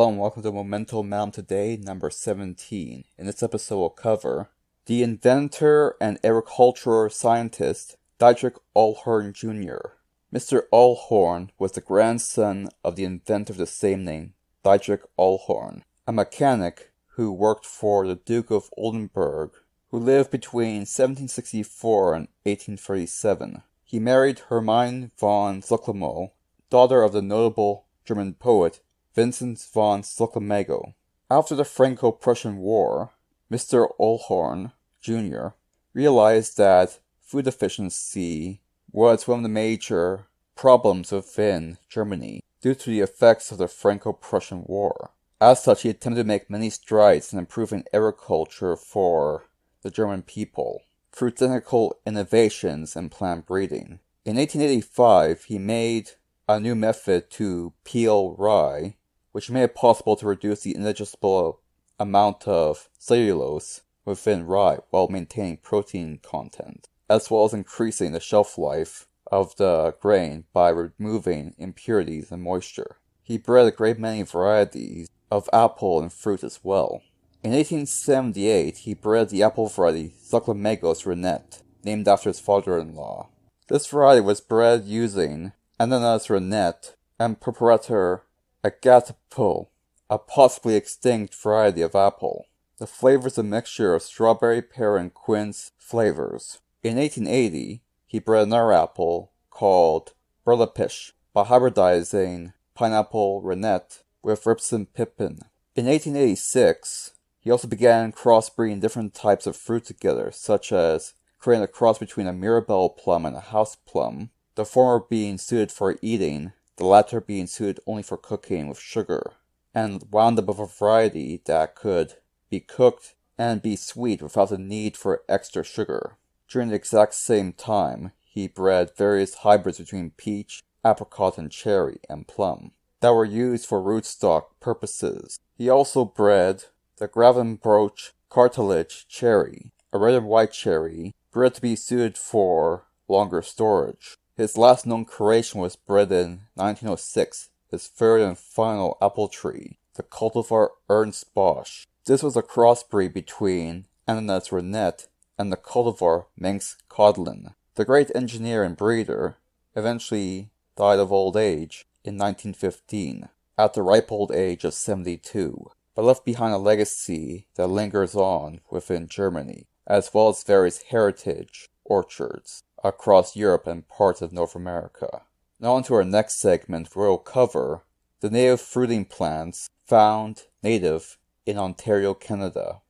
Hello and welcome to Memento Madam Today, number 17. In this episode, we'll cover the inventor and agricultural scientist Diedrich Uhlhorn Jr. Mr. Uhlhorn was the grandson of the inventor of the same name, Diedrich Uhlhorn, a mechanic who worked for the Duke of Oldenburg, who lived between 1764 and 1837. He married Hermine von Zuccalmaglio, daughter of the notable German poet Vincent von Zuccalmaglio. After the Franco-Prussian War, Mr. Uhlhorn, Jr. realized that food efficiency was one of the major problems within Germany due to the effects of the Franco-Prussian War. As such, he attempted to make many strides in improving agriculture for the German people through technical innovations in plant breeding. In 1885, he made a new method to peel rye which made it possible to reduce the indigestible amount of cellulose within rye while maintaining protein content, as well as increasing the shelf life of the grain by removing impurities and moisture. He bred a great many varieties of apple and fruit as well. In 1878, he bred the apple variety Zuccalmaglios Rennet, named after his father-in-law. This variety was bred using Ananas Rennet and Purpurata Agatipo, a possibly extinct variety of apple. The flavor is a mixture of strawberry, pear, and quince flavors. In 1880, he bred another apple called Berlepsch by hybridizing pineapple rennet with Ribston pippin. In 1886, he also began crossbreeding different types of fruit together, such as creating a cross between a Mirabelle plum and a house plum, the former being suited for eating the latter being suited only for cooking with sugar, and wound up with a variety that could be cooked and be sweet without the need for extra sugar. During the exact same time, he bred various hybrids between peach, apricot, and cherry, and plum, that were used for rootstock purposes. He also bred the Grevenbroich cartilage cherry, a red and white cherry, bred to be suited for longer storage. His last known creation was bred in 1906, his third and final apple tree, the cultivar Ernst Bosch. This was a crossbreed between Ananas Rennet and the cultivar Manx Codlin. The great engineer and breeder eventually died of old age in 1915, at the ripe old age of 72, but left behind a legacy that lingers on within Germany, as well as various heritage orchards across Europe and parts of North America. Now on to our next segment where we'll cover the native fruiting plants found native in Ontario, Canada.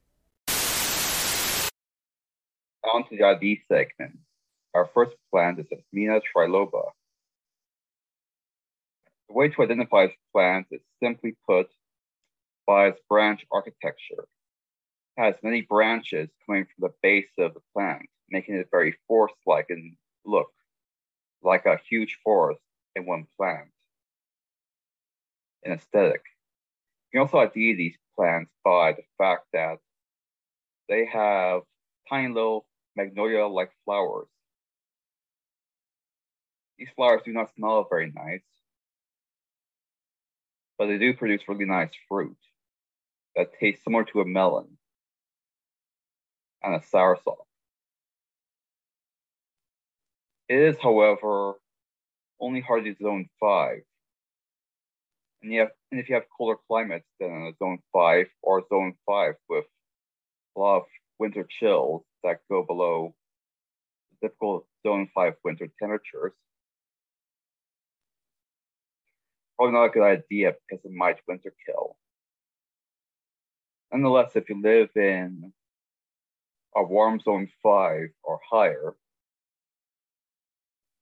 On to the ID segment. Our first plant is Asimina triloba. The way to identify this plant is simply put by its branch architecture. It has many branches coming from the base of the plant making it very forest-like and look, like a huge forest in one plant. In aesthetic, you can also ID these plants by the fact that they have tiny little magnolia-like flowers. These flowers do not smell very nice, but they do produce really nice fruit that tastes similar to a melon and a sour soursop. It is, however, only hardly zone 5. And, you have, and if you have colder climates than a zone 5 or zone 5 with a lot of winter chills that go below the typical zone 5 winter temperatures, probably not a good idea because it might winter kill. Nonetheless, if you live in a warm zone 5 or higher,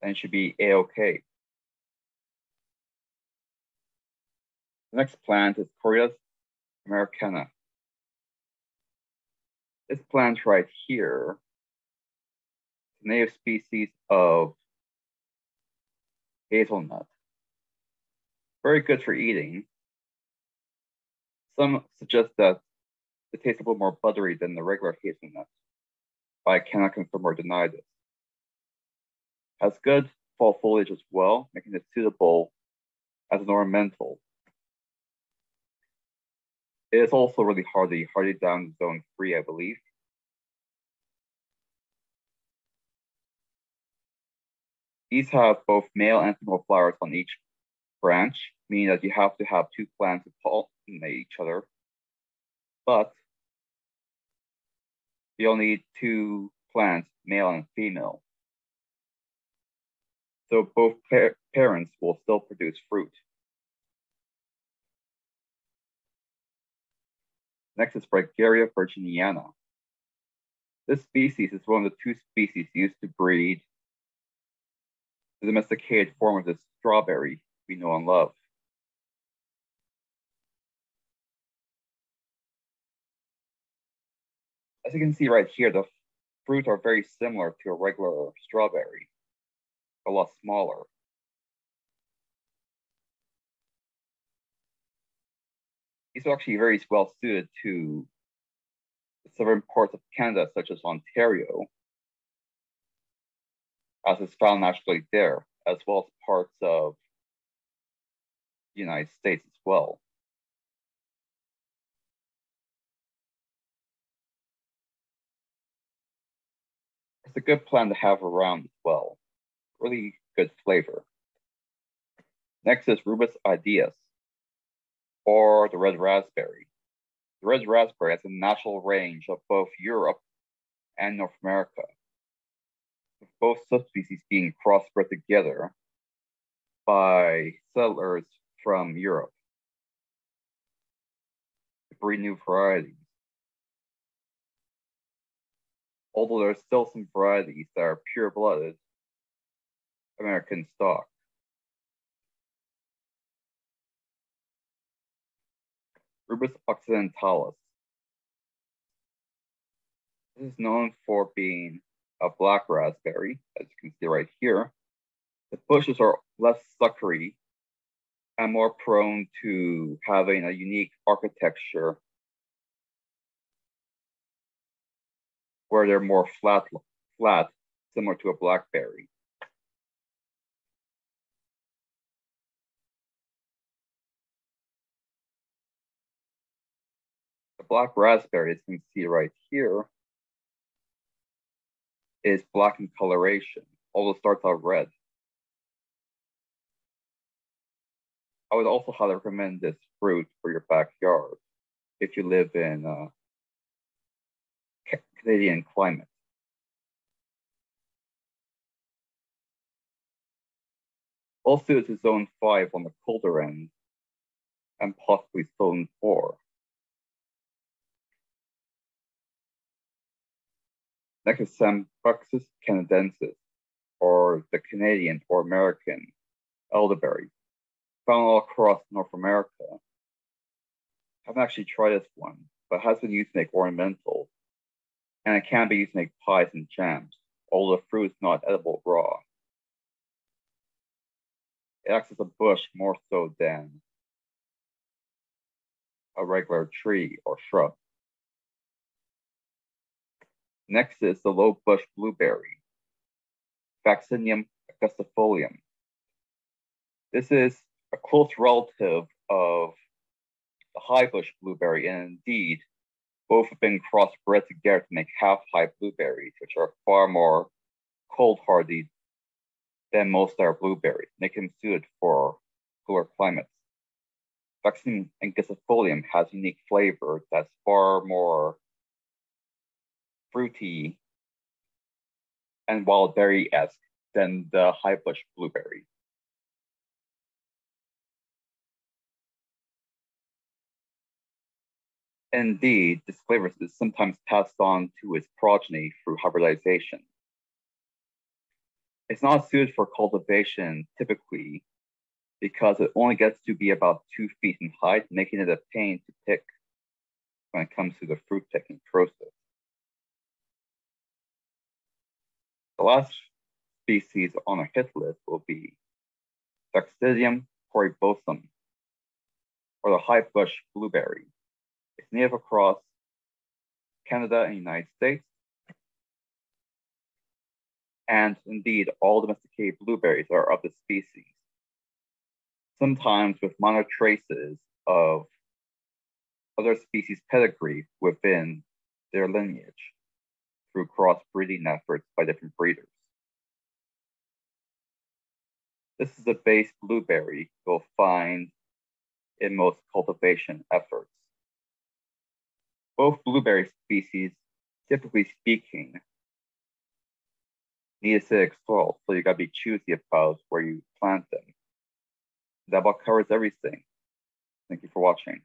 then should be a-okay. The next plant is Corylus americana. This plant right here is a native species of hazelnut. Very good for eating. Some suggest that it tastes a little more buttery than the regular hazelnut, but I cannot confirm or deny this has good fall foliage as well, making it suitable as an ornamental. It is also really hardy, hardy down zone three, I believe. These have both male and female flowers on each branch, meaning that you have to have two plants to pollinate each other. But you only need two plants, male and female. So both par parents will still produce fruit. Next is Fragaria virginiana. This species is one of the two species used to breed the domesticated form of the strawberry we know and love. As you can see right here, the fruit are very similar to a regular strawberry, a lot smaller. Are actually very well suited to southern parts of Canada, such as Ontario, as is found naturally there, as well as parts of the United States as well. It's a good plant to have around as well. Really good flavor. Next is Rubus idaeus, or the red raspberry. The red raspberry has a natural range of both Europe and North America with both subspecies being crossbred together by settlers from Europe to breed new varieties. Although there are still some varieties that are pure-blooded American stock. Rubus occidentalis. This is known for being a black raspberry, as you can see right here. The bushes are less suckery and more prone to having a unique architecture where they're more flat, flat, similar to a blackberry. black raspberry, as you can see right here, is black in coloration, although it starts out red. I would also highly recommend this fruit for your backyard if you live in uh, a Canadian climate. Also, it's zone 5 on the colder end, and possibly zone 4 like some Buxus canadensis, or the Canadian or American elderberry, found all across North America. I haven't actually tried this one, but has been used to make ornamentals, and it can be used to make pies and jams, although the fruit is not edible raw. It acts as a bush more so than a regular tree or shrub. Next is the low bush blueberry, Vaccinium angustifolium. This is a close relative of the high bush blueberry, and indeed, both have been crossbred together to make half high blueberries, which are far more cold hardy than most other blueberries, making them suited for cooler climates. Vaccinium angustifolium has unique flavor that's far more fruity and wild berry-esque than the high bush blueberry. Indeed, this flavor is sometimes passed on to its progeny through hybridization. It's not suited for cultivation typically because it only gets to be about two feet in height, making it a pain to pick when it comes to the fruit picking process. The last species on our hit list will be Vaccinium corymbosum, or the high bush blueberry. It's native across Canada and United States. And indeed, all domesticated blueberries are of the species, sometimes with minor traces of other species' pedigree within their lineage through crossbreeding efforts by different breeders. This is the base blueberry you'll find in most cultivation efforts. Both blueberry species, typically speaking, need acidic soil, so you gotta be choosy about where you plant them. That about covers everything. Thank you for watching.